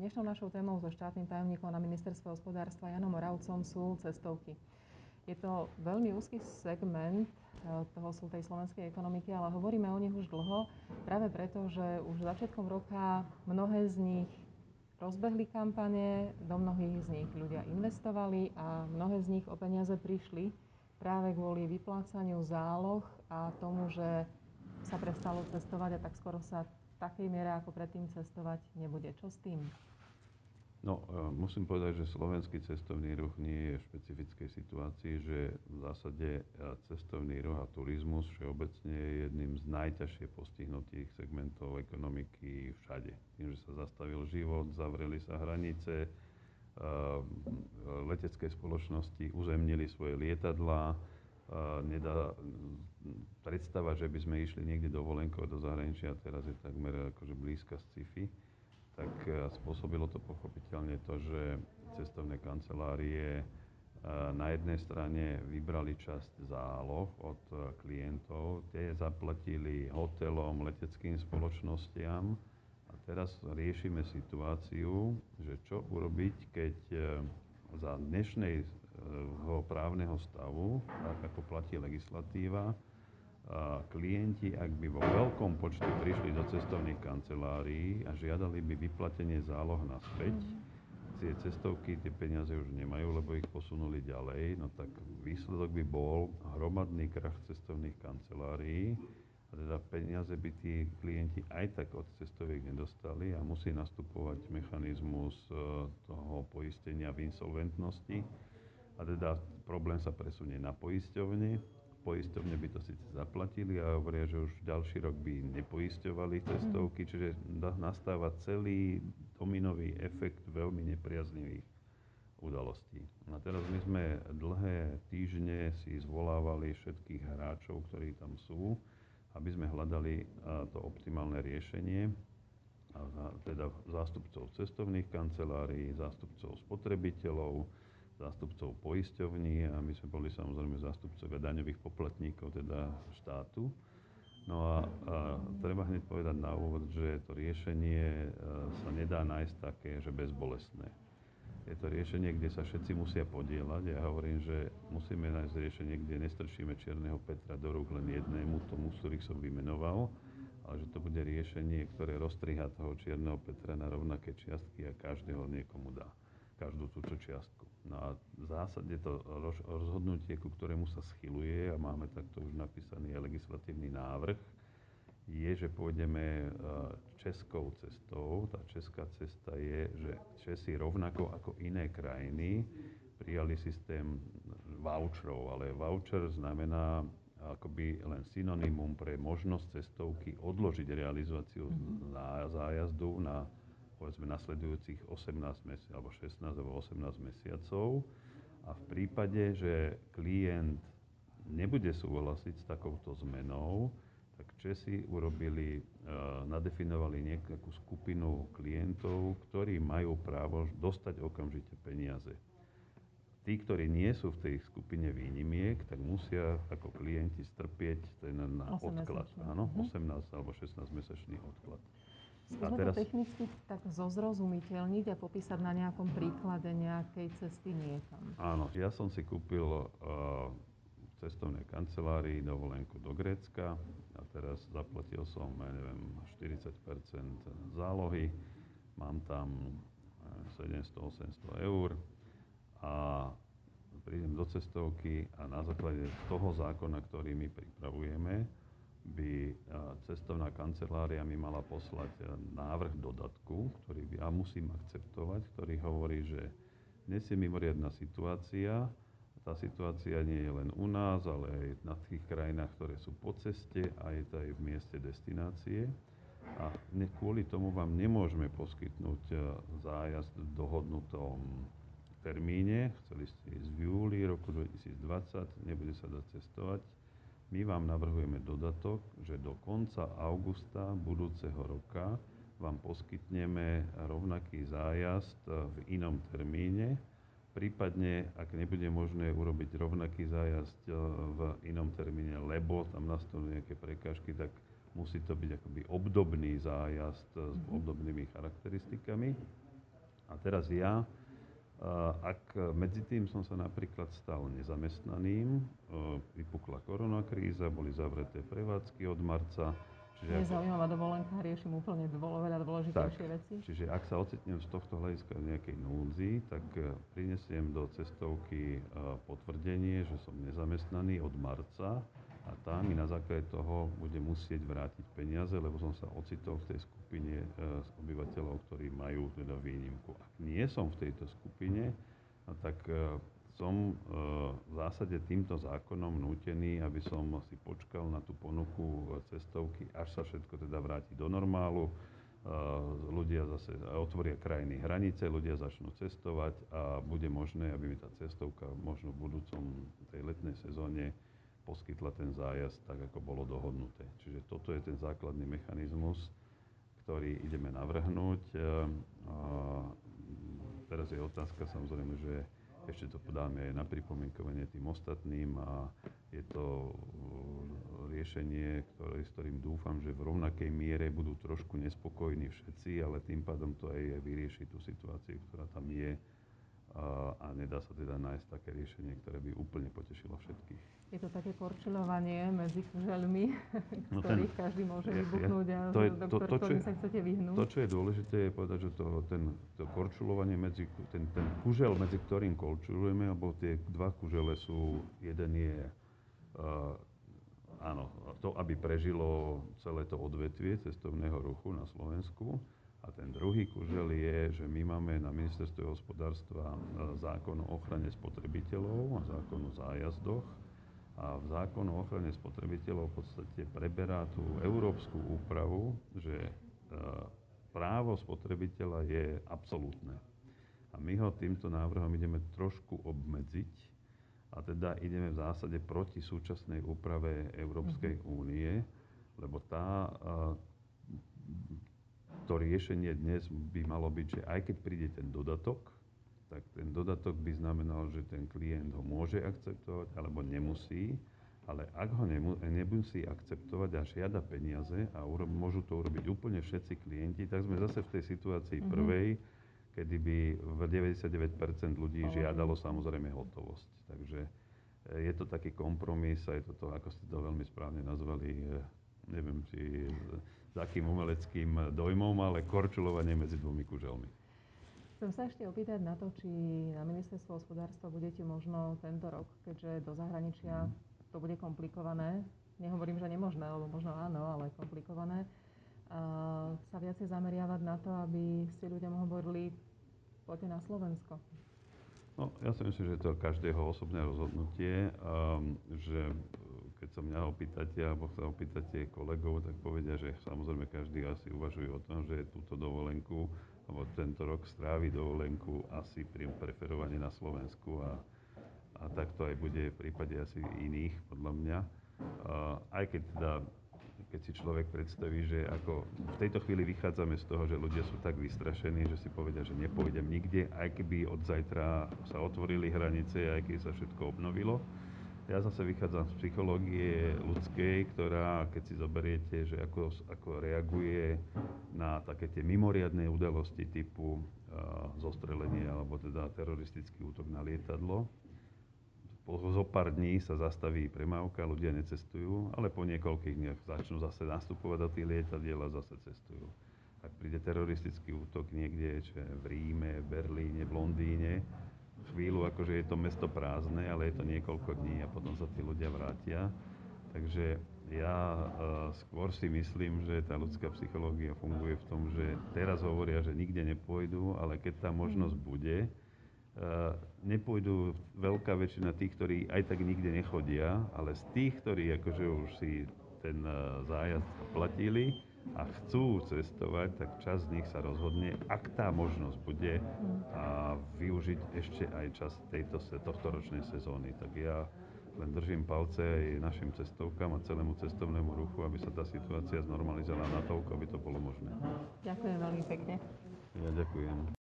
Dnešnou našou témou so štátnym tajomníkom na ministerstve hospodárstva Janom Moravcom sú cestovky. Je to veľmi úzky segment eh, toho sú tej slovenskej ekonomiky, ale hovoríme o nich už dlho, práve preto, že už začiatkom roka mnohé z nich rozbehli kampane, do mnohých z nich ľudia investovali a mnohé z nich o peniaze prišli práve kvôli vyplácaniu záloh a tomu, že sa prestalo cestovať a tak skoro sa v takej miere ako predtým cestovať nebude. Čo s tým? No, e, musím povedať, že slovenský cestovný ruch nie je v špecifickej situácii, že v zásade e, cestovný ruch a turizmus všeobecne je jedným z najťažšie postihnutých segmentov ekonomiky všade. Tým, že sa zastavil život, zavreli sa hranice, e, letecké spoločnosti uzemnili svoje lietadlá, nedá predstava, že by sme išli niekde dovolenkovať do zahraničia, teraz je takmer akože blízka sci-fi tak e, spôsobilo to pochopiteľne to, že cestovné kancelárie e, na jednej strane vybrali časť záloh od e, klientov, tie zaplatili hotelom, leteckým spoločnostiam. A teraz riešime situáciu, že čo urobiť, keď za dnešného právneho stavu, tak ako platí legislatíva, klienti, ak by vo veľkom počte prišli do cestovných kancelárií a žiadali by vyplatenie záloh naspäť, mm. tie cestovky tie peniaze už nemajú, lebo ich posunuli ďalej, no tak výsledok by bol hromadný krach cestovných kancelárií a teda peniaze by tí klienti aj tak od cestoviek nedostali a musí nastupovať mechanizmus e, toho poistenia v insolventnosti a teda problém sa presunie na poisťovne poisťovne by to síce zaplatili a hovoria, že už ďalší rok by nepoisťovali cestovky, čiže nastáva celý dominový efekt veľmi nepriaznivých udalostí. A teraz my sme dlhé týždne si zvolávali všetkých hráčov, ktorí tam sú, aby sme hľadali to optimálne riešenie, teda zástupcov cestovných kancelárií, zástupcov spotrebiteľov, zástupcov poisťovní a my sme boli samozrejme zástupcovia daňových poplatníkov, teda štátu. No a, a treba hneď povedať na úvod, že to riešenie e, sa nedá nájsť také, že bezbolestné. Je to riešenie, kde sa všetci musia podielať. Ja hovorím, že musíme nájsť riešenie, kde nestrčíme Čierneho Petra do rúk len jednému, tomu, ktorých som vymenoval, ale že to bude riešenie, ktoré roztriha toho Čierneho Petra na rovnaké čiastky a každého niekomu dá každú túto čiastku. No a v zásade to rozhodnutie, ku ktorému sa schyluje, a máme takto už napísaný legislatívny návrh, je, že pôjdeme e, českou cestou. Tá česká cesta je, že Česi rovnako ako iné krajiny prijali systém voucherov, ale voucher znamená akoby len synonymum pre možnosť cestovky odložiť realizáciu mhm. zájazdu na povedzme nasledujúcich 18 mesiacov, alebo 16 alebo 18 mesiacov. A v prípade, že klient nebude súhlasiť s takouto zmenou, tak Česi urobili, e, nadefinovali nejakú skupinu klientov, ktorí majú právo dostať okamžite peniaze. Tí, ktorí nie sú v tej skupine výnimiek, tak musia ako klienti strpieť ten na odklad. Áno, 18 mhm. alebo 16 mesačný odklad. Skúsme teraz... to technicky tak zozrozumiteľniť a popísať na nejakom príklade nejakej cesty niekam. Áno, ja som si kúpil uh, v cestovnej kancelárii dovolenku do Grécka a teraz zaplatil som, ja neviem, 40% zálohy. Mám tam 700-800 eur a prídem do cestovky a na základe toho zákona, ktorý my pripravujeme, by cestovná kancelária mi mala poslať e, návrh dodatku, ktorý ja musím akceptovať, ktorý hovorí, že dnes je mimoriadná situácia. Tá situácia nie je len u nás, ale aj na tých krajinách, ktoré sú po ceste a je to aj v mieste destinácie. A kvôli tomu vám nemôžeme poskytnúť e, zájazd v dohodnutom termíne. Chceli ste ísť v júli roku 2020, nebude sa dať cestovať my vám navrhujeme dodatok, že do konca augusta budúceho roka vám poskytneme rovnaký zájazd v inom termíne. Prípadne, ak nebude možné urobiť rovnaký zájazd e, v inom termíne, lebo tam nastanú nejaké prekážky, tak musí to byť akoby obdobný zájazd s mm-hmm. obdobnými charakteristikami. A teraz ja, ak medzi tým som sa napríklad stal nezamestnaným, vypukla koronakríza, boli zavreté prevádzky od marca, Čiže Mne zaujímavá dovolenka, riešim úplne veľa dôležitejšie veci. Čiže ak sa ocitnem z tohto hľadiska v nejakej núdzi, tak e, prinesiem do cestovky potvrdenie, že som nezamestnaný od marca a tá mi na základe toho bude musieť vrátiť peniaze, lebo som sa ocitol v tej skupine e, obyvateľov, ktorí majú teda výnimku. Ak nie som v tejto skupine, tak som e, v zásade týmto zákonom nútený, aby som si počkal na tú ponuku cestovky, až sa všetko teda vráti do normálu. E, ľudia zase otvoria krajiny hranice, ľudia začnú cestovať a bude možné, aby mi tá cestovka možno v budúcom tej letnej sezóne poskytla ten zájazd tak, ako bolo dohodnuté. Čiže toto je ten základný mechanizmus, ktorý ideme navrhnúť. E, teraz je otázka samozrejme, že ešte to podáme aj na pripomienkovanie tým ostatným a je to uh, riešenie, ktoré, s ktorým dúfam, že v rovnakej miere budú trošku nespokojní všetci, ale tým pádom to aj vyrieši tú situáciu, ktorá tam je a nedá sa teda nájsť také riešenie, ktoré by úplne potešilo všetkých. Je to také korčilovanie medzi kuželmi, no ktorých ten, každý môže vybuchnúť a to je, to, to, čo sa chcete vyhnúť. To, čo je dôležité, je povedať, že to, ten, to korčulovanie medzi, ten, ten kužel, medzi ktorým korčulujeme, alebo tie dva kužele sú, jeden je uh, áno, to, aby prežilo celé to odvetvie cestovného ruchu na Slovensku, a ten druhý kužel je, že my máme na ministerstve hospodárstva e, zákon o ochrane spotrebiteľov a zákon o zájazdoch. A v zákonu o ochrane spotrebiteľov v podstate preberá tú európsku úpravu, že e, právo spotrebiteľa je absolútne. A my ho týmto návrhom ideme trošku obmedziť a teda ideme v zásade proti súčasnej úprave Európskej mhm. únie, lebo tá e, to riešenie dnes by malo byť, že aj keď príde ten dodatok, tak ten dodatok by znamenal, že ten klient ho môže akceptovať alebo nemusí, ale ak ho nemusí akceptovať a žiada peniaze a urob, môžu to urobiť úplne všetci klienti, tak sme zase v tej situácii mm-hmm. prvej, kedy by v 99% ľudí žiadalo samozrejme hotovosť. Takže eh, je to taký kompromis a je to to, ako ste to veľmi správne nazvali, eh, neviem, či s akým umeleckým dojmom, ale korčulovanie medzi dvomi kuželmi. Chcem sa ešte opýtať na to, či na ministerstvo hospodárstva budete možno tento rok, keďže do zahraničia to bude komplikované, nehovorím, že nemožné, lebo možno áno, ale komplikované, a sa viacej zameriavať na to, aby ste ľuďom hovorili, poďte na Slovensko. No, ja si myslím, že je to každého osobné rozhodnutie, um, že keď sa mňa opýtate, alebo sa opýtate kolegov, tak povedia, že samozrejme každý asi uvažuje o tom, že túto dovolenku, alebo tento rok strávi dovolenku asi pri preferovanie na Slovensku a, a tak to aj bude v prípade asi iných, podľa mňa. A, aj keď teda keď si človek predstaví, že ako v tejto chvíli vychádzame z toho, že ľudia sú tak vystrašení, že si povedia, že nepôjdem nikde, aj keby od zajtra sa otvorili hranice, aj keby sa všetko obnovilo. Ja zase vychádzam z psychológie ľudskej, ktorá, keď si zoberiete, že ako, ako reaguje na také tie mimoriadné udalosti typu uh, zostrelenie alebo teda teroristický útok na lietadlo, zo pár dní sa zastaví premávka, ľudia necestujú, ale po niekoľkých dniach začnú zase nastupovať do tých lietadiel a zase cestujú. Ak príde teroristický útok niekde, čo je v Ríme, Berlíne, v Londýne, chvíľu, akože je to mesto prázdne, ale je to niekoľko dní a potom sa tí ľudia vrátia. Takže ja uh, skôr si myslím, že tá ľudská psychológia funguje v tom, že teraz hovoria, že nikde nepôjdu, ale keď tá možnosť mhm. bude, uh, nepôjdu veľká väčšina tých, ktorí aj tak nikde nechodia, ale z tých, ktorí akože už si ten uh, zájazd platili, a chcú cestovať, tak čas z nich sa rozhodne, ak tá možnosť bude, a využiť ešte aj čas tejto, tohto ročnej sezóny. Tak ja len držím palce aj našim cestovkám a celému cestovnému ruchu, aby sa tá situácia znormalizovala natoľko, aby to bolo možné. Ďakujem veľmi pekne. Ja ďakujem.